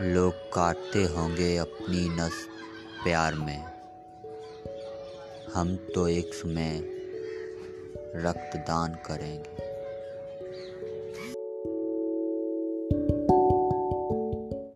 लोग काटते होंगे अपनी नस प्यार में। हम तो एक समय रक्तदान करेंगे।